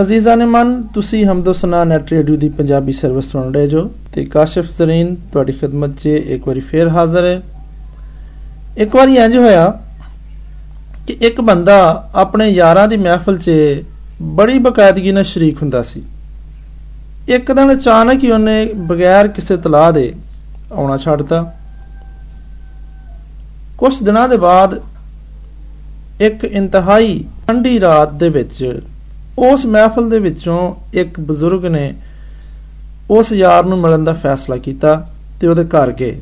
ਅਜ਼ੀਜ਼ਾਂ ਨੇ ਮਨ, ਤੁਸੀਂ ਹਮਦੋ ਸੁਨਾ ਨੈਟ ਰੇਡੀਓ ਦੀ ਪੰਜਾਬੀ ਸਰਵਿਸ ਸੁਣ ਰਹੇ ਜੋ। ਤੇ ਕਾਸ਼ਫ ਜ਼ਰੀਨ, ਤੁਹਾਡੀ ਖidmat 'ਚ ਇੱਕ ਵਾਰੀ ਫੇਰ ਹਾਜ਼ਰ ਹੈ। ਇੱਕ ਵਾਰੀ ਇੰਜ ਹੋਇਆ ਕਿ ਇੱਕ ਬੰਦਾ ਆਪਣੇ ਯਾਰਾਂ ਦੀ ਮਹਿਫਲ 'ਚ ਬੜੀ ਬਕਾਇਦਗੀ ਨਾਲ ਸ਼ਰੀਕ ਹੁੰਦਾ ਸੀ। ਇੱਕ ਦਿਨ ਅਚਾਨਕ ਹੀ ਉਹਨੇ ਬਗੈਰ ਕਿਸੇ ਤਲਾਹ ਦੇ ਆਉਣਾ ਛੱਡਤਾ। ਕੁਝ ਦਿਨਾਂ ਦੇ ਬਾਅਦ ਇੱਕ ਇੰਤਹਾਈ ਠੰਡੀ ਰਾਤ ਦੇ ਵਿੱਚ ਉਸ ਮਹਿਫਲ ਦੇ ਵਿੱਚੋਂ ਇੱਕ ਬਜ਼ੁਰਗ ਨੇ ਉਸ ਯਾਰ ਨੂੰ ਮਿਲਣ ਦਾ ਫੈਸਲਾ ਕੀਤਾ ਤੇ ਉਹਦੇ ਘਰ ਗਏ।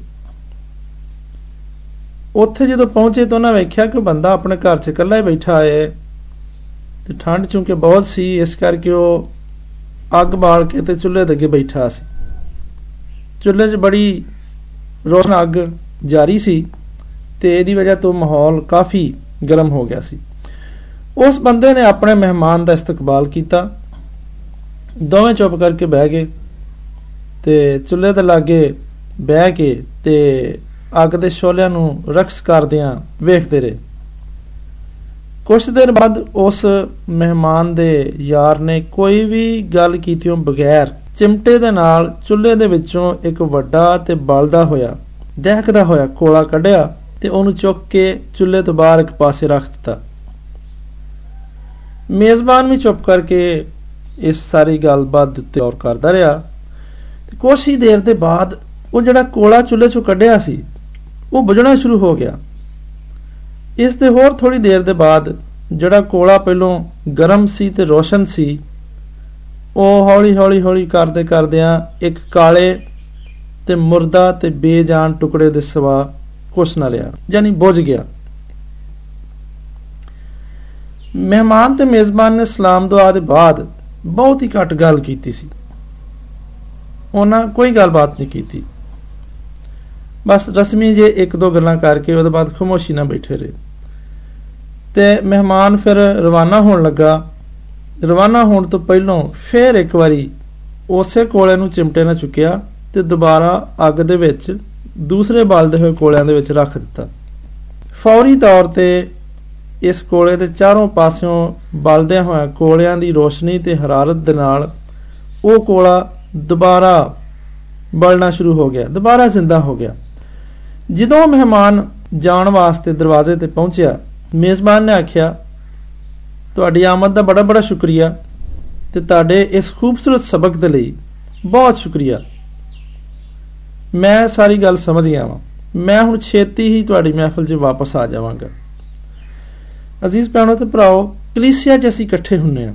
ਉੱਥੇ ਜਦੋਂ ਪਹੁੰਚੇ ਤਾਂ ਉਹਨਾਂ ਵੇਖਿਆ ਕਿ ਬੰਦਾ ਆਪਣੇ ਘਰ 'ਚ ਇਕੱਲਾ ਹੀ ਬੈਠਾ ਹੈ ਤੇ ਠੰਡ ਚੁੰਕੇ ਬਹੁਤ ਸੀ, ਇਸ ਕਰਕੇ ਉਹ ਅੱਗ ਬਾਲ ਕੇ ਤੇ ਚੁੱਲ੍ਹੇ ਦੇ ਅੱਗੇ ਬੈਠਾ ਸੀ। ਚੁੱਲ੍ਹੇ 'ਚ ਬੜੀ ਰੋਸ਼ਨ ਅੱਗ ਜਾਰੀ ਸੀ ਤੇ ਇਹਦੀ ਵਜ੍ਹਾ ਤੋਂ ਮਾਹੌਲ ਕਾਫੀ ਗਰਮ ਹੋ ਗਿਆ ਸੀ। ਉਸ ਬੰਦੇ ਨੇ ਆਪਣੇ ਮਹਿਮਾਨ ਦਾ ਇਸਤਕਬਾਲ ਕੀਤਾ। ਦੋਵੇਂ ਚੁੱਪ ਕਰਕੇ ਬਹਿ ਗਏ ਤੇ ਚੁੱਲ੍ਹੇ ਦੇ ਲਾਗੇ ਬਹਿ ਕੇ ਤੇ ਅੱਗ ਦੇ ਸ਼ੋਲਿਆਂ ਨੂੰ ਰਕਸ ਕਰਦਿਆਂ ਵੇਖਦੇ ਰਹੇ। ਕੁਝ ਦਿਨ ਬਾਅਦ ਉਸ ਮਹਿਮਾਨ ਦੇ ਯਾਰ ਨੇ ਕੋਈ ਵੀ ਗੱਲ ਕੀਤਿਓਂ ਬਗੈਰ ਚਿਮਟੇ ਦੇ ਨਾਲ ਚੁੱਲ੍ਹੇ ਦੇ ਵਿੱਚੋਂ ਇੱਕ ਵੱਡਾ ਤੇ ਬਲਦਾ ਹੋਇਆ, ਦਹਿਕਦਾ ਹੋਇਆ ਕੋਲਾ ਕੱਢਿਆ ਤੇ ਉਹਨੂੰ ਚੁੱਕ ਕੇ ਚੁੱਲ੍ਹੇ ਤੋਂ ਬਾਹਰ ਇੱਕ ਪਾਸੇ ਰੱਖ ਦਿੱਤਾ। ਮੇਜ਼ਬਾਨ ਵੀ ਚੁੱਪ ਕਰਕੇ ਇਸ ਸਾਰੀ ਗੱਲਬਾਤ ਉੱਤੇ ਗੌਰ ਕਰਦਾ ਰਿਹਾ ਤੇ ਕੁਝ ਹੀ ਦੇਰ ਦੇ ਬਾਅਦ ਉਹ ਜਿਹੜਾ ਕੋਲਾ ਚੁੱਲ੍ਹੇ ਚੋਂ ਕੱਢਿਆ ਸੀ, ਉਹ ਬੁਝਣਾ ਸ਼ੁਰੂ ਹੋ ਗਿਆ। ਇਸ ਦੇ ਹੋਰ ਥੋੜੀ ਦੇਰ ਦੇ ਬਾਅਦ ਜਿਹੜਾ ਕੋਲਾ ਪਹਿਲੋਂ ਗਰਮ ਸੀ ਤੇ ਰੋਸ਼ਨ ਸੀ, ਉਹ ਹੌਲੀ ਹੌਲੀ ਹੌਲੀ ਕਰਦੇ ਕਰਦਿਆਂ ਇੱਕ ਕਾਲੇ ਤੇ ਮੁਰਦਾ ਤੇ ਬੇਜਾਨ ਟੁਕੜੇ ਦੇ ਸਿਵਾ ਕੁਛ ਨਾ ਰਿਹਾ, ਯਾਨੀ ਬੁਝ ਗਿਆ। ਮਹਿਮਾਨ ਤੇ ਮੇਜ਼ਬਾਨ ਨੇ ਸਲਾਮ ਦੁਆ ਦੇ ਬਾਅਦ ਬਹੁਤ ਹੀ ਘੱਟ ਗੱਲ ਕੀਤੀ ਸੀ। ਉਹਨਾਂ ਕੋਈ ਗੱਲਬਾਤ ਨਹੀਂ ਕੀਤੀ। ਬਸ ਰਸਮੀ ਜੇ ਇੱਕ ਦੋ ਗੱਲਾਂ ਕਰਕੇ ਉਹਦੇ ਬਾਅਦ ਖਮੋਸ਼ੀ ਨਾਲ ਬੈਠੇ ਰਹੇ। ਤੇ ਮਹਿਮਾਨ ਫਿਰ ਰਵਾਨਾ ਹੋਣ ਲੱਗਾ। ਰਵਾਨਾ ਹੋਣ ਤੋਂ ਪਹਿਲਾਂ ਫੇਰ ਇੱਕ ਵਾਰੀ ਉਸੇ ਕੋਲੇ ਨੂੰ ਚਿਮਟੇ ਨਾਲ ਚੁੱਕਿਆ ਤੇ ਦੁਬਾਰਾ ਅੱਗ ਦੇ ਵਿੱਚ ਦੂਸਰੇ ਬਲਦੇ ਹੋਏ ਕੋਲਿਆਂ ਦੇ ਵਿੱਚ ਰੱਖ ਦਿੱਤਾ। ਫੌਰੀ ਤੌਰ ਤੇ ਇਸ ਕੋਲੇ ਦੇ ਚਾਰੋਂ ਪਾਸਿਓਂ ਬਲਦਿਆਂ ਹੋਇਆ ਕੋਲਿਆਂ ਦੀ ਰੋਸ਼ਨੀ ਤੇ ਹਰਾਰਤ ਦੇ ਨਾਲ ਉਹ ਕੋਲਾ ਦੁਬਾਰਾ ਬਲਣਾ ਸ਼ੁਰੂ ਹੋ ਗਿਆ, ਦੁਬਾਰਾ ਜ਼ਿੰਦਾ ਹੋ ਗਿਆ। ਜਦੋਂ ਮਹਿਮਾਨ ਜਾਣ ਵਾਸਤੇ ਦਰਵਾਜ਼ੇ ਤੇ ਪਹੁੰਚਿਆ, ਮੇਜ਼ਬਾਨ ਨੇ ਆਖਿਆ, ਤੁਹਾਡੀ ਆਮਦ ਦਾ ਬੜਾ ਬੜਾ ਸ਼ੁਕਰੀਆ ਤੇ ਤੁਹਾਡੇ ਇਸ ਖੂਬਸੂਰਤ ਸਬਕ ਦੇ ਲਈ ਬਹੁਤ ਸ਼ੁਕਰੀਆ। ਮੈਂ ਸਾਰੀ ਗੱਲ ਸਮਝ ਗਿਆ ਹਾਂ ਮੈਂ ਹੁਣ ਛੇਤੀ ਹੀ ਤੁਹਾਡੀ ਮਹਿਫਲ 'ਚ ਵਾਪਸ ਆ ਜਾਵਾਂਗਾ। ਅਜ਼ੀਜ਼ ਭੈਣੋ ਤੇ ਭਰਾਓ, ਕਲੀਸਿਆ 'ਚ ਅਸੀਂ ਇਕੱਠੇ ਹੁੰਨੇ ਆ।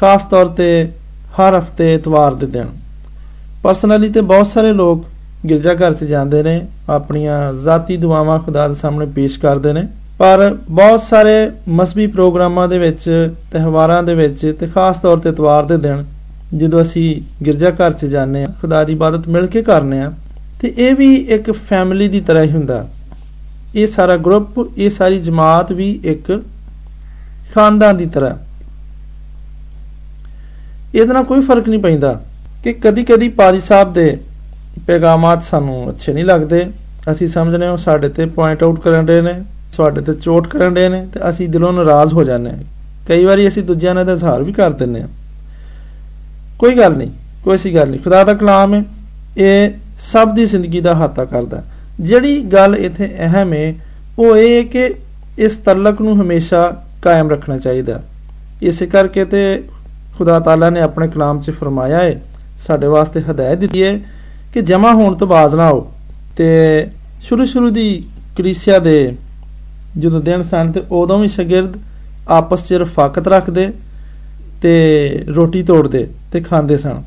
ਖਾਸ ਤੌਰ ਤੇ ਹਰ ਹਫ਼ਤੇ ਇਤਵਾਰ ਦੇ ਦਿਨ। ਪਰਸਨਲੀ ਤੇ ਬਹੁਤ ਸਾਰੇ ਲੋਕ ਗਿਰਜਾ ਘਰ 'ਚ ਜਾਂਦੇ ਨੇ, ਆਪਣੀਆਂ ਜ਼ਾਤੀ ਦੁਆਵਾਂ ਖੁਦਾ ਦੇ ਸਾਹਮਣੇ ਪੇਸ਼ ਕਰਦੇ ਨੇ। ਪਰ ਬਹੁਤ ਸਾਰੇ ਮਸਬੀ ਪ੍ਰੋਗਰਾਮਾਂ ਦੇ ਵਿੱਚ ਤਿਹਵਾਰਾਂ ਦੇ ਵਿੱਚ ਤੇ ਖਾਸ ਤੌਰ ਤੇ ਇਤਵਾਰ ਦੇ ਦਿਨ ਜਦੋਂ ਅਸੀਂ ਗਿਰਜਾ ਘਰ 'ਚ ਜਾਂਦੇ ਆ, ਖੁਦਾ ਦੀ ਇਬਾਦਤ ਮਿਲ ਕੇ ਕਰਨੇ ਆ, ਤੇ ਇਹ ਵੀ ਇੱਕ ਫੈਮਿਲੀ ਦੀ ਤਰ੍ਹਾਂ ਹੀ ਹੁੰਦਾ। ਇਹ ਸਾਰਾ ਗਰੁੱਪ, ਇਹ ਸਾਰੀ ਜਮਾਤ ਵੀ ਇੱਕ ਖਾਨਦਾਨ ਦੀ ਤਰ੍ਹਾਂ। ਇਹਦੇ ਨਾਲ ਕੋਈ ਫ਼ਰਕ ਨਹੀਂ ਪੈਂਦਾ ਕਿ ਕਦੀ-ਕਦੀ ਪਾਦੀ ਸਾਹਿਬ ਦੇ ਪੈਗਾਮਾਤ ਸਾਨੂੰ ਅੱਛੇ ਨਹੀਂ ਲੱਗਦੇ। ਅਸੀਂ ਸਮਝਨੇ ਹਾਂ, ਸਾਡੇ ਤੇ ਪੁਆਇੰਟ ਆਊਟ ਕਰਨ ਰਹੇ ਨੇ, ਸਾਡੇ ਤੇ ਚੋਟ ਕਰਨ ਰਹੇ ਨੇ ਤੇ ਅਸੀਂ ਦਿਲੋਂ ਨਾਰਾਜ਼ ਹੋ ਜਾਂਦੇ ਹਾਂ। ਕਈ ਵਾਰੀ ਅਸੀਂ ਦੂਜਿਆਂ ਨਾਲ ਦਾ ਇਜ਼ਹਾਰ ਵੀ ਕਰ ਦਿੰਦੇ ਹਾਂ। ਕੋਈ ਗੱਲ ਨਹੀਂ, ਕੋਈ ਸੀ ਗੱਲ ਨਹੀਂ। ਖੁਦਾ ਦਾ ਕਲਾਮ ਹੈ, ਇਹ ਸਭ ਦੀ ਜ਼ਿੰਦਗੀ ਦਾ ਹਾਤਾ ਕਰਦਾ ਜਿਹੜੀ ਗੱਲ ਇੱਥੇ ਅਹਿਮ ਹੈ ਉਹ ਇਹ ਕਿ ਇਸ ਤਲਕ ਨੂੰ ਹਮੇਸ਼ਾ ਕਾਇਮ ਰੱਖਣਾ ਚਾਹੀਦਾ। ਇਸੇ ਕਰਕੇ ਤੇ ਖੁਦਾ ਤਾਲਾ ਨੇ ਆਪਣੇ ਕਲਾਮ 'ਚ ਫਰਮਾਇਆ ਹੈ ਸਾਡੇ ਵਾਸਤੇ ਹਦਾਇਤ ਦਿੱਤੀ ਹੈ ਕਿ ਜਮਾ ਹੋਣ ਤੋਂ ਬਾਅਦ ਨਾ ਹੋ ਤੇ ਸ਼ੁਰੂ ਸ਼ੁਰੂ ਦੀ ਕਲੀਸਿਆ ਦੇ ਜਦੋਂ ਦਿਨ ਸਨ ਤੇ ਉਦੋਂ ਵੀ ਸ਼ਾਗਿਰਦ ਆਪਸ 'ਚ ਰਫਾਕਤ ਰੱਖਦੇ ਤੇ ਰੋਟੀ ਤੋੜਦੇ ਤੇ ਖਾਂਦੇ ਸਨ।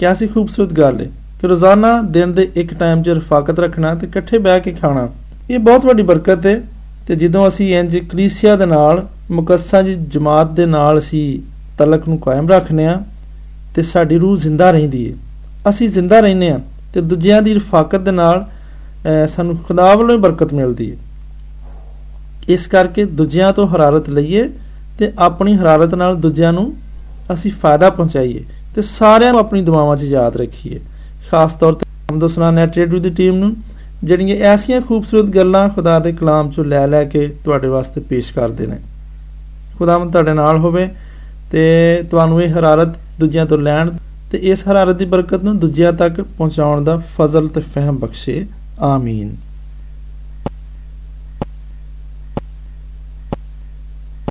ਕਿਆ ਸੀ ਖੂਬਸੂਰਤ ਗੱਲ ਹੈ ਕਿ ਰੋਜ਼ਾਨਾ ਦਿਨ ਦੇ ਇੱਕ ਟਾਈਮ 'ਚ ਰਫਾਕਤ ਰੱਖਣਾ ਤੇ ਇਕੱਠੇ ਬਹਿ ਕੇ ਖਾਣਾ। ਇਹ ਬਹੁਤ ਵੱਡੀ ਬਰਕਤ ਹੈ ਤੇ ਜਦੋਂ ਅਸੀਂ ਇੰਜ ਕਲੀਸਿਆ ਦੇ ਨਾਲ ਮੁਕੱਸਾ ਦੀ ਜਮਾਤ ਦੇ ਨਾਲ ਅਸੀਂ ਤਲਕ ਨੂੰ ਕਾਇਮ ਰੱਖਨੇ ਆ ਤੇ ਸਾਡੀ ਰੂਹ ਜ਼ਿੰਦਾ ਰਹਿੰਦੀ ਹੈ। ਅਸੀਂ ਜ਼ਿੰਦਾ ਰਹਿੰਦੇ ਆ ਤੇ ਦੂਜਿਆਂ ਦੀ ਰਫਾਕਤ ਦੇ ਨਾਲ ਸਾਨੂੰ ਖੁਦਾ ਵੱਲੋਂ ਹੀ ਬਰਕਤ ਮਿਲਦੀ ਹੈ। ਇਸ ਕਰਕੇ ਦੂਜਿਆਂ ਤੋਂ ਹਰਾਰਤ ਲਈਏ ਤੇ ਆਪਣੀ ਹਰਾਰਤ ਨਾਲ ਦੂਜਿਆਂ ਨੂੰ ਅਸੀਂ ਫਾਇਦਾ ਪਹੁੰਚਾਈਏ ਤੇ ਸਾਰਿਆਂ ਨੂੰ ਆਪਣੀ ਦੁਆਵਾਂ 'ਚ ਯਾਦ ਰੱਖੀਏ। ਖਾਸ ਤੌਰ ਤੇ ਹਮਦੋਸਨਾ ਨੈਟ ਰੇਡੀਓ ਦੀ ਟੀਮ ਨੂੰ, ਜਿਹੜੀਆਂ ਐਸੀਆਂ ਖੂਬਸੂਰਤ ਗੱਲਾਂ ਖੁਦਾ ਦੇ ਕਲਾਮ 'ਚੋਂ ਲੈ ਲੈ ਕੇ ਤੁਹਾਡੇ ਵਾਸਤੇ ਪੇਸ਼ ਕਰਦੇ ਨੇ। ਖੁਦਾਵੰਦ ਤੁਹਾਡੇ ਨਾਲ ਹੋਵੇ ਤੇ ਤੁਹਾਨੂੰ ਇਹ ਹਰਾਰਤ ਦੂਜਿਆਂ ਤੋਂ ਲੈਣ ਤੇ ਇਸ ਹਰਾਰਤ ਦੀ ਬਰਕਤ ਨੂੰ ਦੂਜਿਆਂ ਤੱਕ ਪਹੁੰਚਾਉਣ ਦਾ ਫਜ਼ਲ ਤੇ ਫਹਿਮ ਬਖਸ਼ੇ। ਆਮੀਨ।